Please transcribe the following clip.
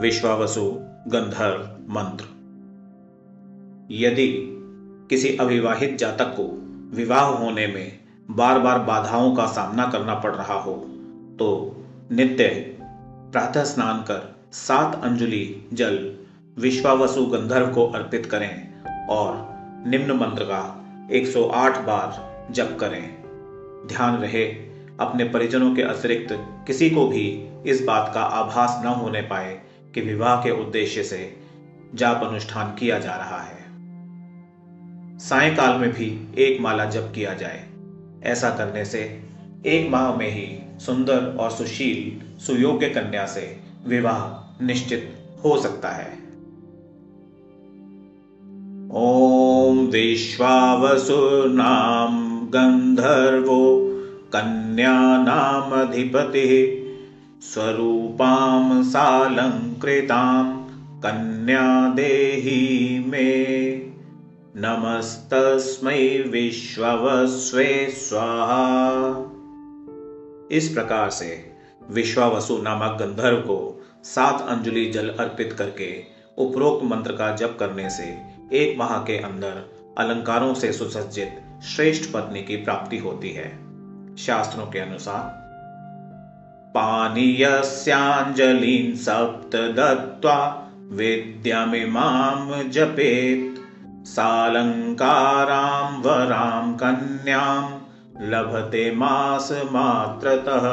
विश्वावसु गंधर्व मंत्र। यदि किसी अविवाहित जातक को विवाह होने में बार बार बाधाओं का सामना करना पड़ रहा हो तो नित्य प्रातः स्नान कर सात अंजलि जल विश्वावसु गंधर्व को अर्पित करें और निम्न मंत्र का 108 बार जप करें। ध्यान रहे, अपने परिजनों के अतिरिक्त किसी को भी इस बात का आभास न होने पाए कि विवाह के उद्देश्य से जाप अनुष्ठान किया जा रहा है। सायकाल में भी एक माला जप किया जाए। ऐसा करने से एक माह में ही सुंदर और सुशील, सुयोग्य कन्या से विवाह निश्चित हो सकता है। ओम विश्वावसु नाम गंधर्वो कन्या नाम अधिपति स्वरूपां सालङ्कृतां कन्या देही मे। नमस्तस्मै विश्ववस्वे स्वाहा। इस प्रकार से विश्वावसु नामक गंधर्व को सात अंजलि जल अर्पित करके उपरोक्त मंत्र का जप करने से एक माह के अंदर अलंकारों से सुसज्जित श्रेष्ठ पत्नी की प्राप्ति होती है। शास्त्रों के अनुसार पानीयस्याञ्जलिं सप्त दत्त्वा विद्यमिमां जपेत्। सालङ्कारां वरां कन्यां लभते मासमात्रतः